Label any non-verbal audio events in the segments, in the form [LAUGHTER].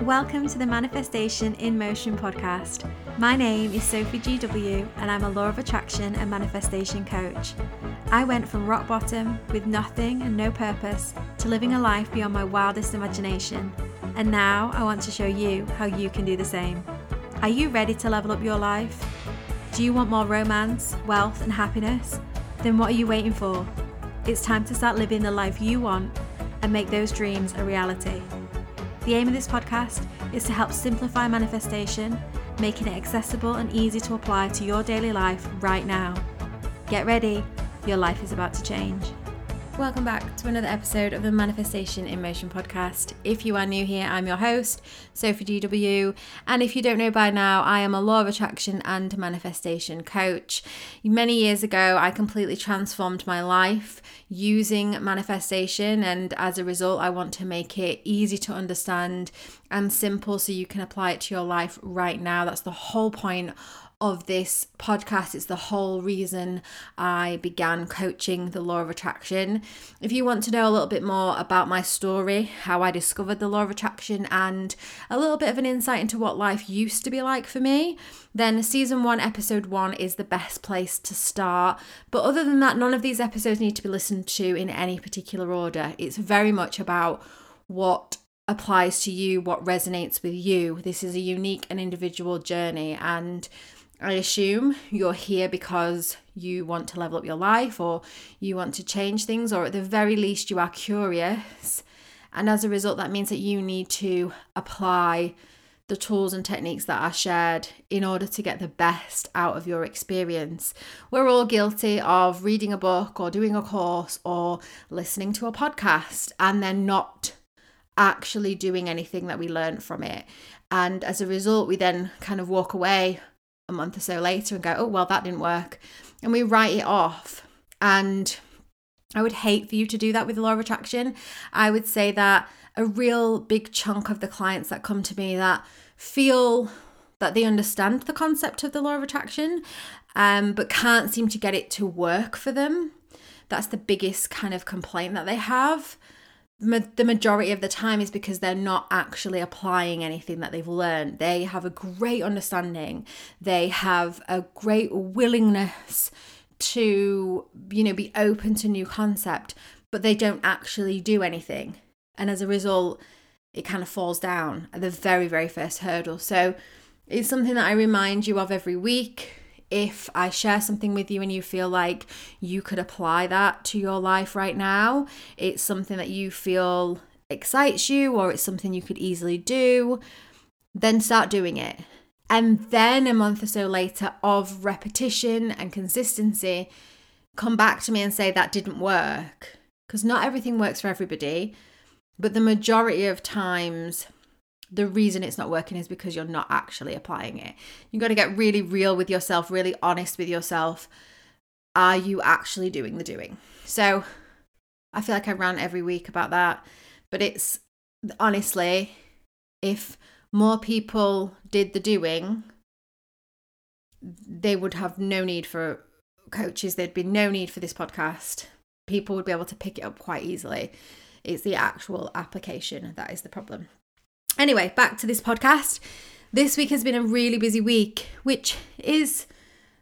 Welcome to the Manifestation in Motion podcast. My name is Sophie GW, and I'm a law of attraction and manifestation coach. I went from rock bottom with nothing and no purpose to living a life beyond my wildest imagination. And now I want to show you how you can do the same. Are you ready to level up your life? Do you want more romance, wealth, and happiness? Then what are you waiting for? It's time to start living the life you want and make those dreams a reality. The aim of this podcast is to help simplify manifestation, making it accessible and easy to apply to your daily life right now. Get ready, your life is about to change. Welcome back to another episode of the Manifestation in Motion podcast. If you are new here, I'm your host, Sophie GW. And if you don't know by now, I am a law of attraction and manifestation coach. Many years ago, I completely transformed my life using manifestation. And as a result, I want to make it easy to understand and simple so you can apply it to your life right now. That's the whole point of this podcast. It's the whole reason I began coaching the law of attraction. If you want to know a little bit more about my story, how I discovered the law of attraction, and a little bit of an insight into what life used to be like for me, then season one, episode one is the best place to start. But other than that, none of these episodes need to be listened to in any particular order. It's very much about what applies to you, what resonates with you. This is a unique and individual journey, and I assume you're here because you want to level up your life or you want to change things, or at the very least, you are curious. And as a result, that means that you need to apply the tools and techniques that are shared in order to get the best out of your experience. We're all guilty of reading a book or doing a course or listening to a podcast and then not actually doing anything that we learned from it. And as a result, we then kind of walk away a month or so later and go, oh, well, that didn't work. And we write it off. And I would hate for you to do that with the law of attraction. I would say that a real big chunk of the clients that come to me that feel that they understand the concept of the law of attraction, um, but can't seem to get it to work for them. That's the biggest kind of complaint that they have the majority of the time is because they're not actually applying anything that they've learned. They have a great understanding, they have a great willingness to, you know, be open to new concept, but they don't actually do anything. And as a result, it kind of falls down at the very, very first hurdle. So it's something that I remind you of every week if I share something with you and you feel like you could apply that to your life right now, it's something that you feel excites you or it's something you could easily do, then start doing it. And then a month or so later of repetition and consistency, come back to me and say that didn't work. Because not everything works for everybody, but the majority of times the reason it's not working is because you're not actually applying it. You've got to get really real with yourself, really honest with yourself. Are you actually doing the doing? So I feel like I rant every week about that, but it's honestly, if more people did the doing, they would have no need for coaches. There'd be no need for this podcast. People would be able to pick it up quite easily. It's the actual application that is the problem. Anyway, back to this podcast. This week has been a really busy week, which is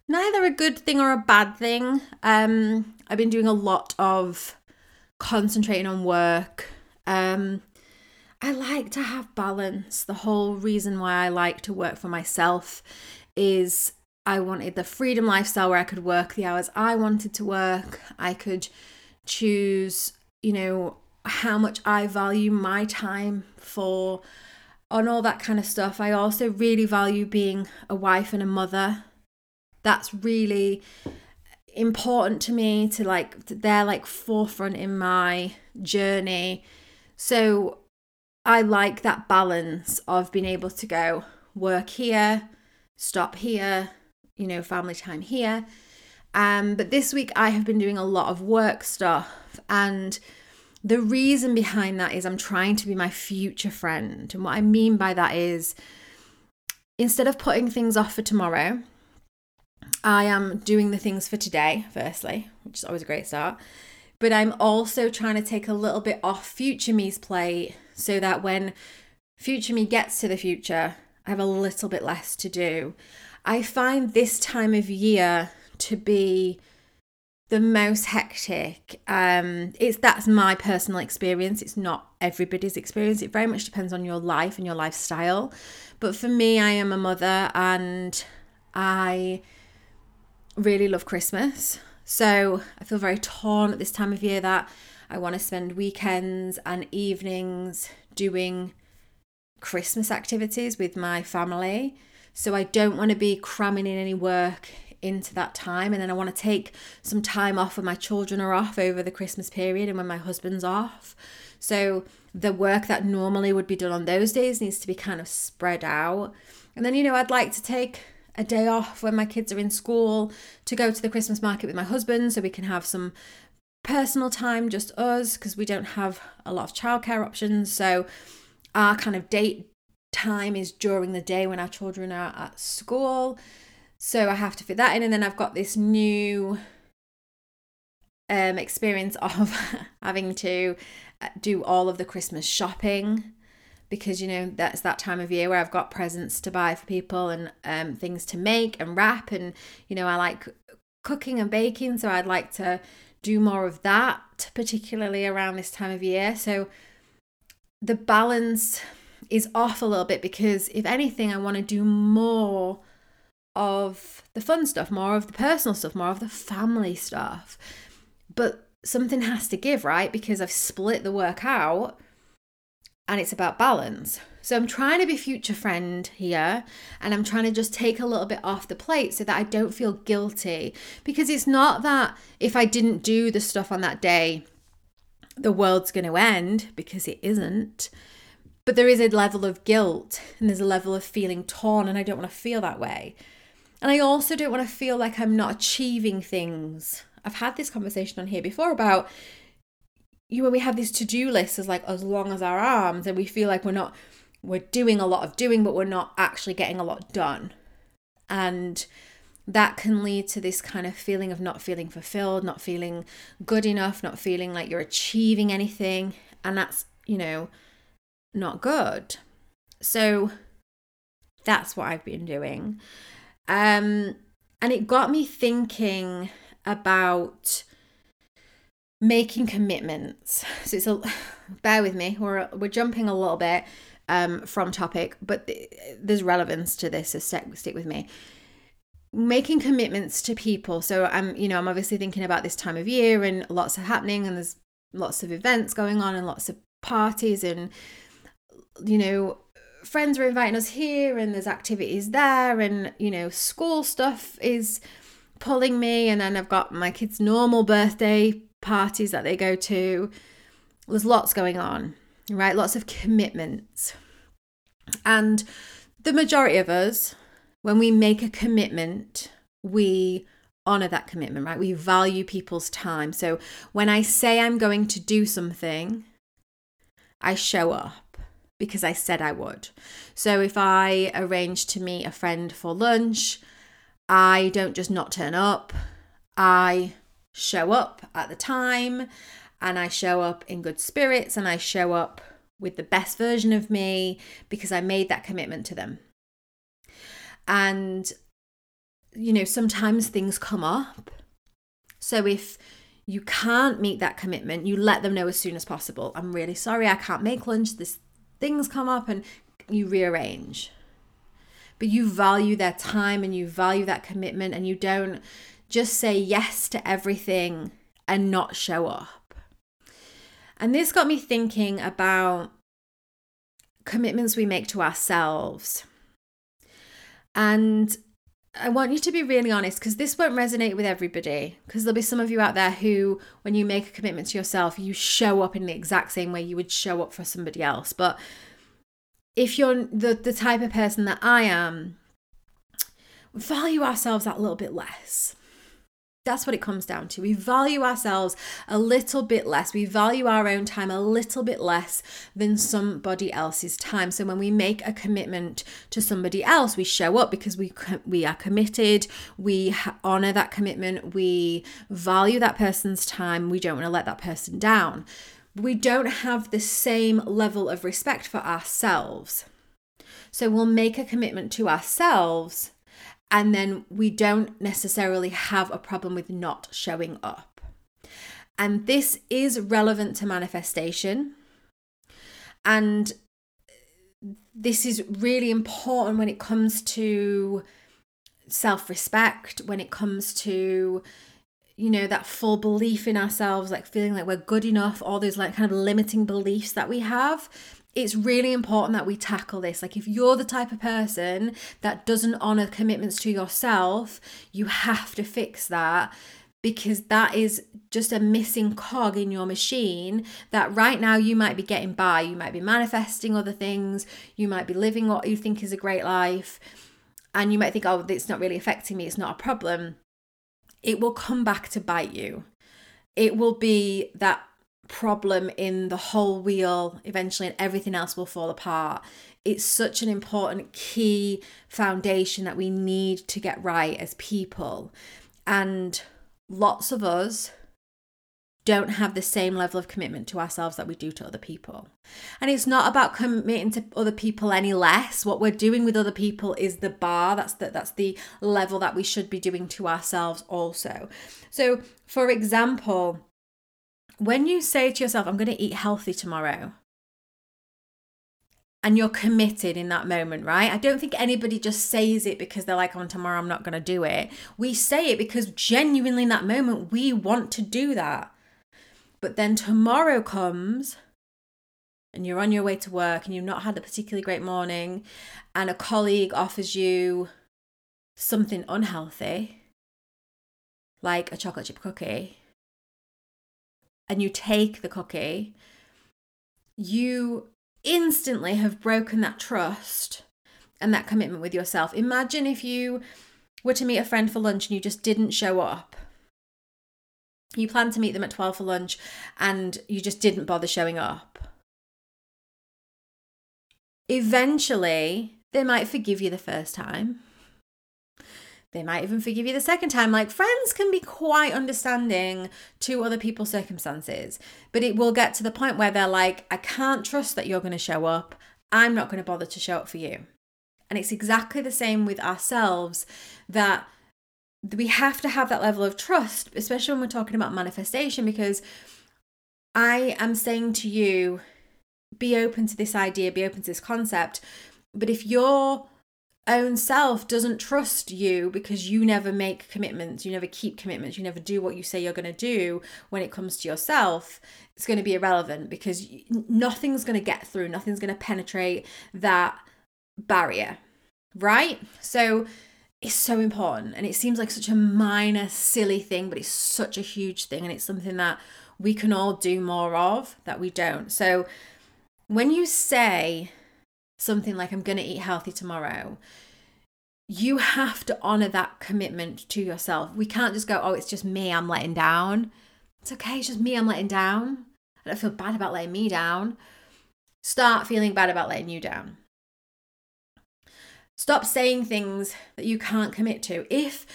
neither a good thing or a bad thing. Um, I've been doing a lot of concentrating on work. Um, I like to have balance. The whole reason why I like to work for myself is I wanted the freedom lifestyle where I could work the hours I wanted to work. I could choose, you know, how much I value my time for on all that kind of stuff. I also really value being a wife and a mother. That's really important to me to like they're like forefront in my journey. So I like that balance of being able to go work here, stop here, you know, family time here. Um, but this week I have been doing a lot of work stuff and the reason behind that is I'm trying to be my future friend. And what I mean by that is instead of putting things off for tomorrow, I am doing the things for today, firstly, which is always a great start. But I'm also trying to take a little bit off future me's plate so that when future me gets to the future, I have a little bit less to do. I find this time of year to be the most hectic. Um, it's that's my personal experience. It's not everybody's experience. It very much depends on your life and your lifestyle. But for me, I am a mother and I really love Christmas. So I feel very torn at this time of year that I want to spend weekends and evenings doing Christmas activities with my family. So I don't want to be cramming in any work into that time. And then I want to take some time off when my children are off over the Christmas period and when my husband's off. So the work that normally would be done on those days needs to be kind of spread out. And then, you know, I'd like to take a day off when my kids are in school to go to the Christmas market with my husband so we can have some personal time, just us, because we don't have a lot of childcare options. So our kind of date time is during the day when our children are at school. So I have to fit that in. And then I've got this new um, experience of [LAUGHS] having to uh, do all of the Christmas shopping because you know that's that time of year where I've got presents to buy for people and um, things to make and wrap and you know I like cooking and baking so I'd like to do more of that particularly around this time of year so the balance is off a little bit because if anything I want to do more of the fun stuff more of the personal stuff more of the family stuff but something has to give right because I've split the work out and it's about balance. So I'm trying to be future friend here and I'm trying to just take a little bit off the plate so that I don't feel guilty because it's not that if I didn't do the stuff on that day the world's going to end because it isn't. But there is a level of guilt and there's a level of feeling torn and I don't want to feel that way. And I also don't want to feel like I'm not achieving things. I've had this conversation on here before about you know, we have these to-do lists as like as long as our arms and we feel like we're not we're doing a lot of doing but we're not actually getting a lot done. And that can lead to this kind of feeling of not feeling fulfilled not feeling good enough not feeling like you're achieving anything and that's you know not good. So that's what i've been doing um and it got me thinking about making commitments. So it's a bear with me. We're we're jumping a little bit um, from topic, but th- there's relevance to this. So stick stick with me. Making commitments to people. So I'm you know I'm obviously thinking about this time of year and lots are happening and there's lots of events going on and lots of parties and you know friends are inviting us here and there's activities there and you know school stuff is pulling me and then I've got my kids normal birthday parties that they go to. There's lots going on, right? Lots of commitments. And the majority of us, when we make a commitment, we honor that commitment, right? We value people's time. So when I say I'm going to do something, I show up because I said I would. So if I arrange to meet a friend for lunch, I don't just not turn up. I show up at the time and I show up in good spirits and I show up with the best version of me because I made that commitment to them. And, you know, sometimes things come up. So if you can't meet that commitment, you let them know as soon as possible. I'm really sorry, I can't make lunch. This things come up and you rearrange. But you value their time and you value that commitment and you don't just say yes to everything and not show up. And this got me thinking about commitments we make to ourselves. And I want you to be really honest because this won't resonate with everybody. Because there'll be some of you out there who, when you make a commitment to yourself, you show up in the exact same way you would show up for somebody else. But if you're the, the type of person that I am, value ourselves that little bit less. That's what it comes down to. We value ourselves a little bit less. We value our own time a little bit less than somebody else's time. So when we make a commitment to somebody else, we show up because we we are committed. We honor that commitment. We value that person's time. We don't want to let that person down. we don't have the same level of respect for ourselves. So we'll make a commitment to ourselves and then we don't necessarily have a problem with not showing up. And this is relevant to manifestation. And this is really important when it comes to self respect, when it comes to you know, that full belief in ourselves, like feeling like we're good enough, all those like kind of limiting beliefs that we have. It's really important that we tackle this. Like, if you're the type of person that doesn't honor commitments to yourself, you have to fix that because that is just a missing cog in your machine that right now you might be getting by. You might be manifesting other things, you might be living what you think is a great life, and you might think, oh, it's not really affecting me, it's not a problem it will come back to bite you. It will be that problem in the whole wheel eventually, and everything else will fall apart. It's such an important key foundation that we need to get right as people. And lots of us don't have the same level of commitment to ourselves that we do to other people. And it's not about committing to other people any less. What we're doing with other people is the bar, that's the, that's the level that we should be doing to ourselves also. So, for example, when you say to yourself, I'm going to eat healthy tomorrow, and you're committed in that moment, right? I don't think anybody just says it because they're like, on oh, tomorrow I'm not going to do it. We say it because genuinely in that moment we want to do that. But then tomorrow comes and you're on your way to work and you've not had a particularly great morning, and a colleague offers you something unhealthy, like a chocolate chip cookie, and you take the cookie, you instantly have broken that trust and that commitment with yourself. Imagine if you were to meet a friend for lunch and you just didn't show up you planned to meet them at 12 for lunch and you just didn't bother showing up. Eventually, they might forgive you the first time. They might even forgive you the second time. Like friends can be quite understanding to other people's circumstances, but it will get to the point where they're like, I can't trust that you're going to show up. I'm not going to bother to show up for you. And it's exactly the same with ourselves that we have to have that level of trust, especially when we're talking about manifestation, because I am saying to you, be open to this idea, be open to this concept. But if your own self doesn't trust you because you never make commitments, you never keep commitments, you never do what you say you're going to do when it comes to yourself, it's going to be irrelevant because nothing's going to get through, nothing's going to penetrate that barrier, right? So, it's so important. And it seems like such a minor, silly thing, but it's such a huge thing. And it's something that we can all do more of that we don't. So when you say something like, I'm going to eat healthy tomorrow, you have to honor that commitment to yourself. We can't just go, oh, it's just me, I'm letting down. It's okay, it's just me, I'm letting down. I don't feel bad about letting me down. Start feeling bad about letting you down. Stop saying things that you can't commit to. If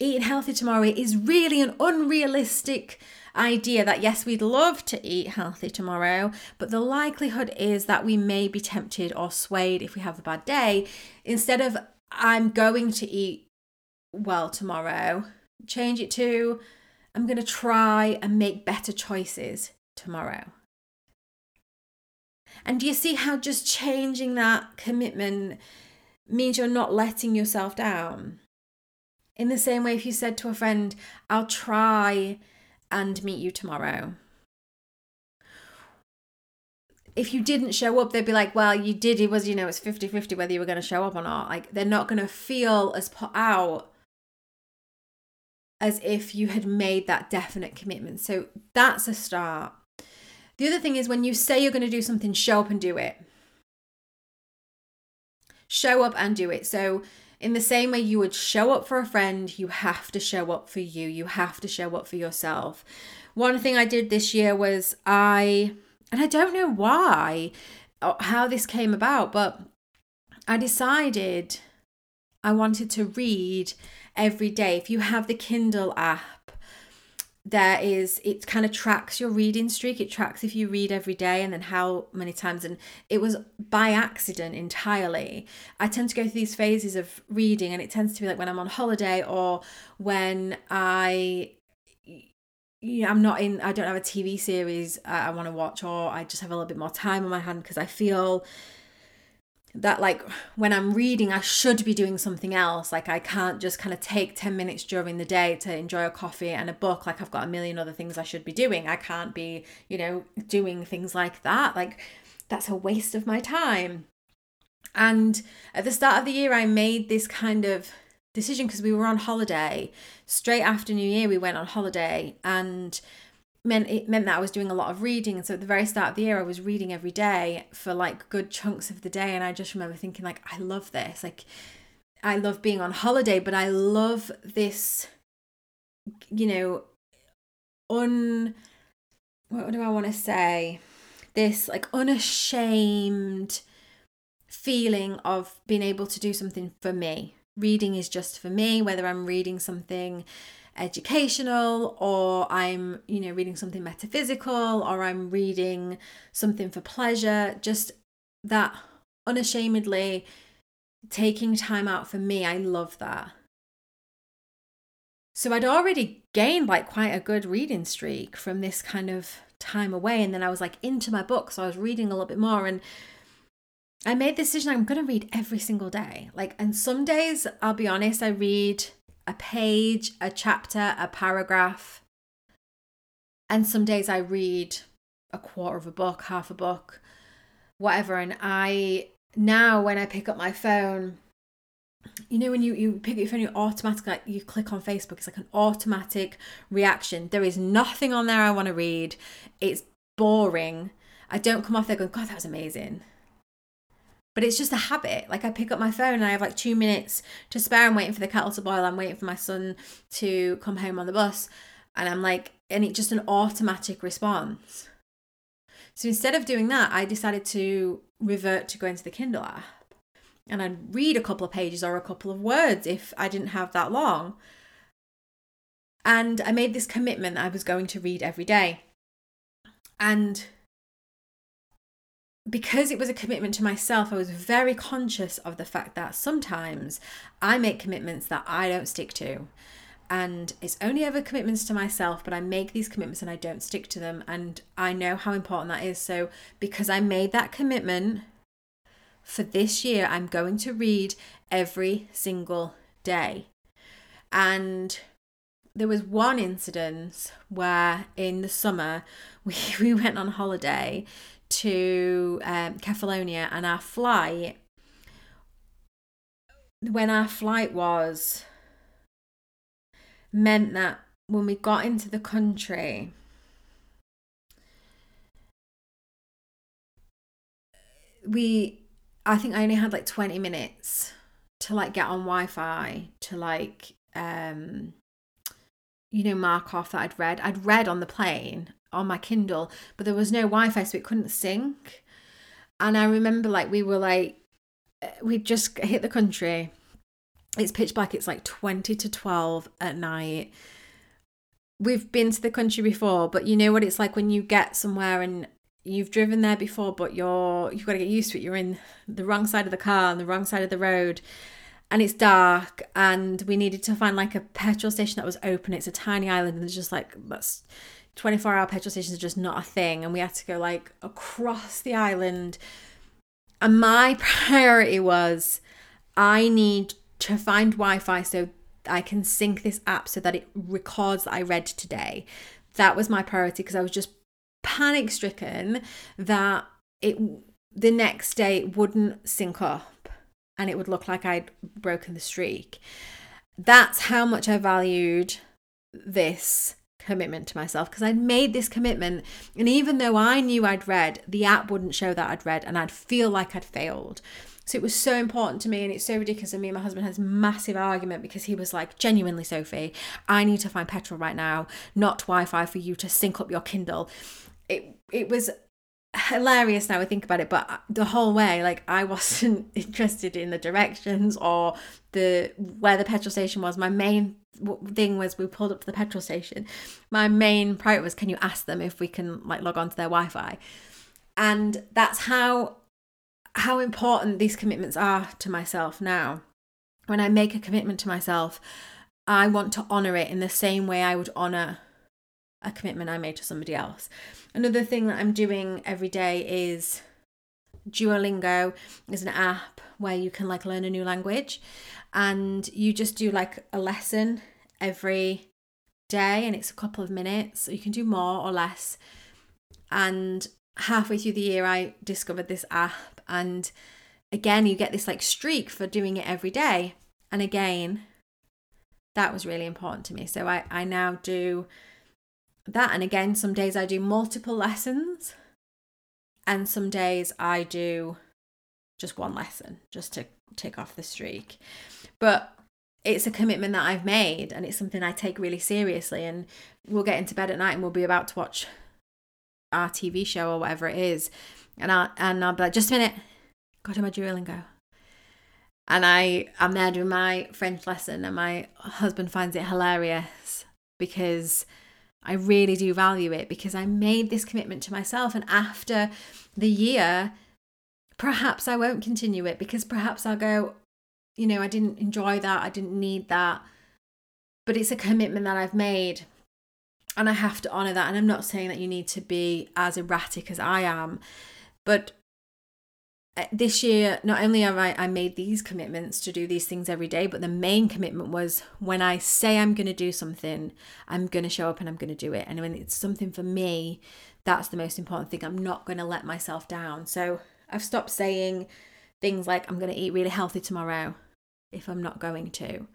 eating healthy tomorrow is really an unrealistic idea that yes, we'd love to eat healthy tomorrow, but the likelihood is that we may be tempted or swayed if we have a bad day. Instead of I'm going to eat well tomorrow, change it to I'm going to try and make better choices tomorrow. And do you see how just changing that commitment means you're not letting yourself down. In the same way, if you said to a friend, I'll try and meet you tomorrow. If you didn't show up, they'd be like, well, you did. It was, you know, it's 50 50 whether you were going to show up or not. Like, they're not going to feel as put out as if you had made that definite commitment. So that's a start. The other thing is when you say you're going to do something, show up and do it show up and do it. So, in the same way you would show up for a friend, you have to show up for you. You have to show up for yourself. One thing I did this year was I, and I don't know why, uh, how this came about, but I decided I wanted to read every day. If you have the Kindle app, there is it kind of tracks your reading streak. It tracks if you read every day and then how many times. And it was by accident entirely. I tend to go through these phases of reading and it tends to be like when i'm on holiday or when i you know, I'm not in, I don't have a TV series uh, I, I want to watch, or I just have a little bit more time on my hand because I feel that like when I'm reading, I should be doing something else. Like I can't just kind of take 10 minutes during the day to enjoy a coffee and a book. Like I've got a million other things I should be doing. I can't be, you know, doing things like that. Like that's a waste of my time. And at the start of the year, I made this kind of decision because we were on holiday. Straight after New Year, we went on holiday and meant it meant that I was doing a lot of reading. And so at the very start of the year, I was reading every day for like good chunks of the day. And I just remember thinking, like, I love this. Like, I love being on holiday, but I love this, you know, un what do I want to say? This like unashamed feeling of being able to do something for me. Reading is just for me, whether I'm reading something educational or I'm, you know, reading something metaphysical or I'm reading something for pleasure, just that unashamedly taking time out for me, I love that. So I'd already gained like quite a good reading streak from this kind of time away. And then I was like into my book. So I was reading a little bit more. And I made the decision I'm going to read every single day. Like, and some days, I'll be honest, I read a page, a chapter, a paragraph. And some days I read a quarter of a book, half a book, whatever. And I now, when I pick up my phone, you know when you, you pick up your phone you automatically like, you click on facebook it's like an automatic reaction there is nothing on there i want to read it's boring i don't come off there going god that was amazing but it's just a habit. Like I pick up my phone and I have like two minutes to spare. I'm waiting for the kettle to boil. I'm waiting for my son to come home on the bus. And I'm like, and it's just an automatic response. So instead of doing that, I decided to revert to going to the Kindle app. And I'd read a couple of pages or a couple of words if I didn't have that long. And I made this commitment that I was going to read every day. And because it was a commitment to myself, I was very conscious of the fact that sometimes I make commitments that I don't stick to. And it's only ever commitments to myself, but I make these commitments and I don't stick to them. And I know how important that is. So, because I made that commitment for this year, I'm going to read every single day. And there was one incident where in the summer [LAUGHS] we, we went on holiday to um, Kefalonia, and our flight, when our flight was, meant that when we got into the country, we, I think I only had like 20 minutes to like get on Wi-Fi to like um you know mark off that I'd read. I'd read on the plane on my Kindle, but there was no Wi-Fi, so it couldn't sync. And I remember like we were like eh, we just hit the country. It's pitch black. It's like twenty to twelve at night. We've been to the country before, but you know what it's like when you get somewhere and you've driven there before, but you're you've got to get used to it. You're in the wrong side of the car on the wrong side of the road and it's dark and we needed to find like a petrol station that was open it's a tiny island and there's just like that's 24 hour petrol stations are just not a thing and we had to go like across the island. And my [LAUGHS] priority was i need to find wi-fi so i can sync this app so that it records that i read today. That was my priority because i was just panic stricken that it the next day it wouldn't sync up and it would look like i'd broken the streak. That's how much i valued this commitment to myself because I'd made this commitment. And even though I knew I'd read, the app wouldn't show that I'd read and I'd feel like I'd failed. So it was so important to me and it's so ridiculous. And me and my husband has massive argument because he was like, genuinely, Sophie, I need to find petrol right now, not Wi-Fi for you to sync up your Kindle. It it was hilarious now I think about it, but uh, the whole way, like I wasn't [LAUGHS] interested in the directions or the where the petrol station was. My main thing was we pulled up to the petrol station. My main priority was, can you ask them if we can like log on to their Wi-Fi? And that's how how important these commitments are to myself now. When I make a commitment to myself, I want to honor it in the same way I would honor a commitment I made to somebody else. Another thing that I'm doing every day is Duolingo is an app where you can like learn a new language and you just do like a lesson every day and it's a couple of minutes. So you can do more or less. And halfway through the year I discovered this app and again you get this like streak for doing it every day. And again, that was really important to me. So I, I now do that. And again, some days I do multiple lessons and some days I do just one lesson just to tick off the streak. But it's a commitment that I've made and it's something I take really seriously. And we'll get into bed at night and we'll be about to watch our TV show or whatever it is. And I and I'll be like, just a minute, go to my Duolingo. And I I'm there doing my French lesson and my husband finds it hilarious because I really do value it because I made this commitment to myself. And after the year, perhaps I won't continue it because perhaps I'll go, you know, I didn't enjoy that. I didn't need that. But it's a commitment that I've made. And I have to honor that. And I'm not saying that you need to be as erratic as I am, but uh, this year not only have I, I made these commitments to do these things every day but the main commitment was when i say i'm going to do something i'm going to show up and i'm going to do it and when it's something for me that's the most important thing i'm not going to let myself down so i've stopped saying things like i'm going to eat really healthy tomorrow if i'm not going to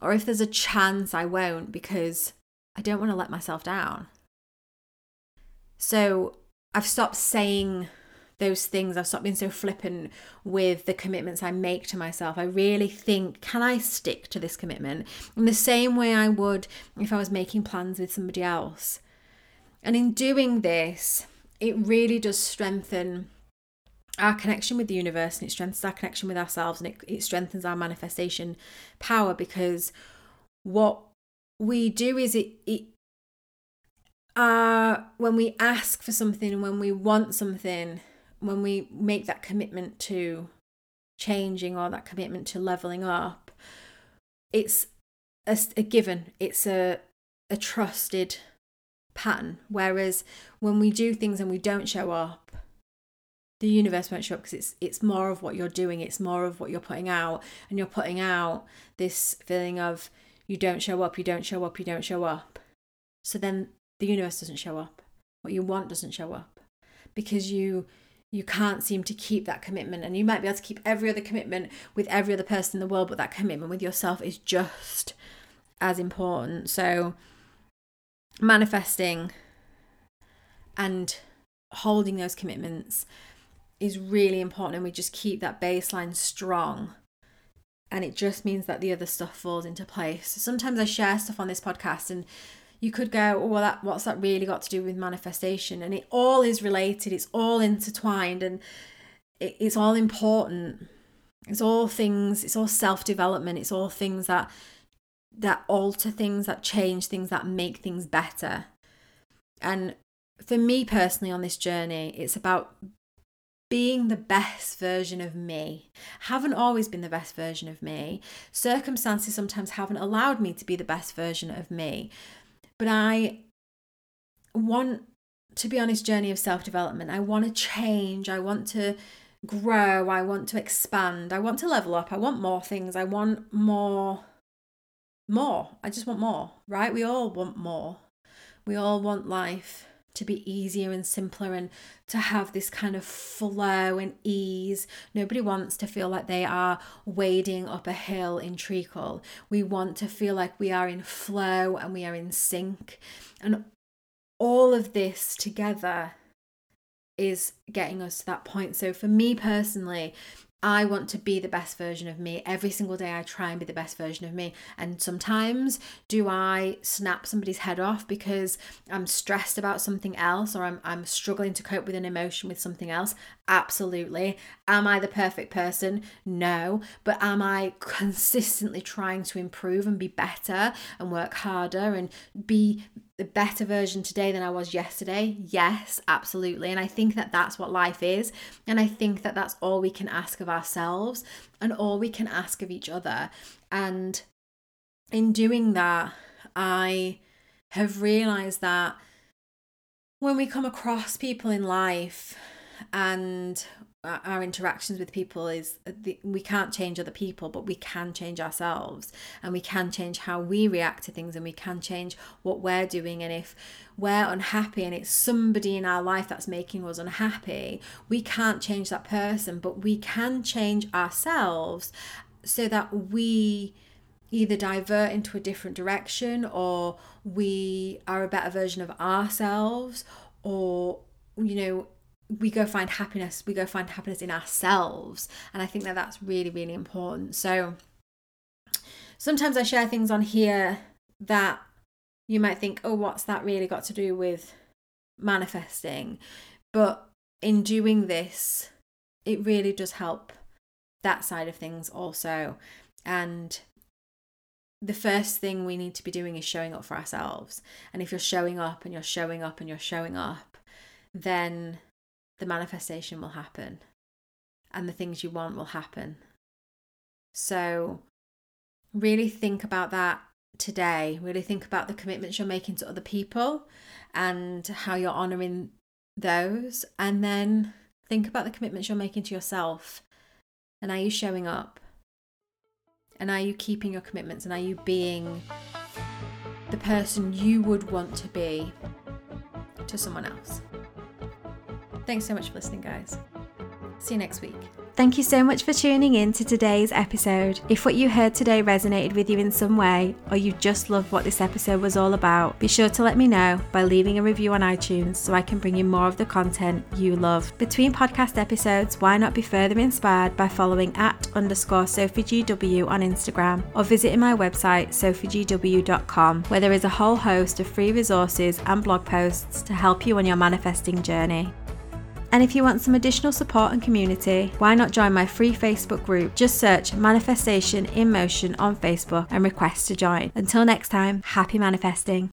or if there's a chance i won't because i don't want to let myself down so i've stopped saying those things. I've stopped being so flippant with the commitments I make to myself. I really think, can I stick to this commitment in the same way I would if I was making plans with somebody else? And in doing this, it really does strengthen our connection with the universe and it strengthens our connection with ourselves and it, it strengthens our manifestation power because what we do is it, it uh, when we ask for something when we want something, when we make that commitment to changing or that commitment to leveling up, it's a, a given, it's a, a trusted pattern. Whereas when we do things and we don't show up, the universe won't show up because it's it's more of what you're doing, it's more of what you're putting out, and you're putting out this feeling of you don't show up, you don't show up, you don't show up. So then the universe doesn't show up. What you want doesn't show up because you you can't seem to keep that commitment and you might be able to keep every other commitment with every other person in the world but that commitment with yourself is just as important so manifesting and holding those commitments is really important and we just keep that baseline strong and it just means that the other stuff falls into place so sometimes i share stuff on this podcast and you could go, oh, well, that what's that really got to do with manifestation? And it all is related. It's all intertwined, and it, it's all important. It's all things. It's all self development. It's all things that that alter things, that change things, that make things better. And for me personally, on this journey, it's about being the best version of me. Haven't always been the best version of me. Circumstances sometimes haven't allowed me to be the best version of me. But I want to be on this journey of self development. I want to change. I want to grow. I want to expand. I want to level up. I want more things. I want more. More. I just want more, right? We all want more. We all want life to be easier and simpler and to have this kind of flow and ease. Nobody wants to feel like they are wading up a hill in treacle. We want to feel like we are in flow and we are in sync. And all of this together is getting us to that point. So for me personally, I want to be the best version of me. Every single day, I try and be the best version of me. And sometimes, do I snap somebody's head off because I'm stressed about something else or I'm, I'm struggling to cope with an emotion with something else? Absolutely. Am I the perfect person? No. But am I consistently trying to improve and be better and work harder and be the better version today than I was yesterday? Yes, absolutely. And I think that that's what life is. And I think that that's all we can ask of ourselves and all we can ask of each other. And in doing that, I have realized that when we come across people in life and our interactions with people is we can't change other people but we can change ourselves. And we can change how we react to things and we can change what we're doing. And if we're unhappy and it's somebody in our life that's making us unhappy we can't change that person but we can change ourselves so that we either divert into a different direction or we are a better version of ourselves or you know we go find happiness we go find happiness in ourselves. And i think that that's really really important. So sometimes i share things on here that you might think oh what's that really got to do with manifesting? But in doing this it really does help that side of things also. And the first thing we need to be doing is showing up for ourselves. And if you're showing up and you're showing up and you're showing up then the manifestation will happen and the things you want will happen. So, really think about that today. Really think about the commitments you're making to other people and how you're honoring those. And then think about the commitments you're making to yourself. And are you showing up? And are you keeping your commitments? And are you being the person you would want to be to someone else? Thanks so much for listening, guys. See you next week. Thank you so much for tuning in to today's episode. If what you heard today resonated with you in some way, or you just loved what this episode was all about, be sure to let me know by leaving a review on iTunes so I can bring you more of the content you love. Between podcast episodes, why not be further inspired by following at underscore SophieGW on Instagram or visiting my website sophiegw.com where there is a whole host of free resources and blog posts to help you on your manifesting journey. And if you want some additional support and community, why not join my free Facebook group? Just search Manifestation in Motion on Facebook and request to join. Until next time, happy manifesting.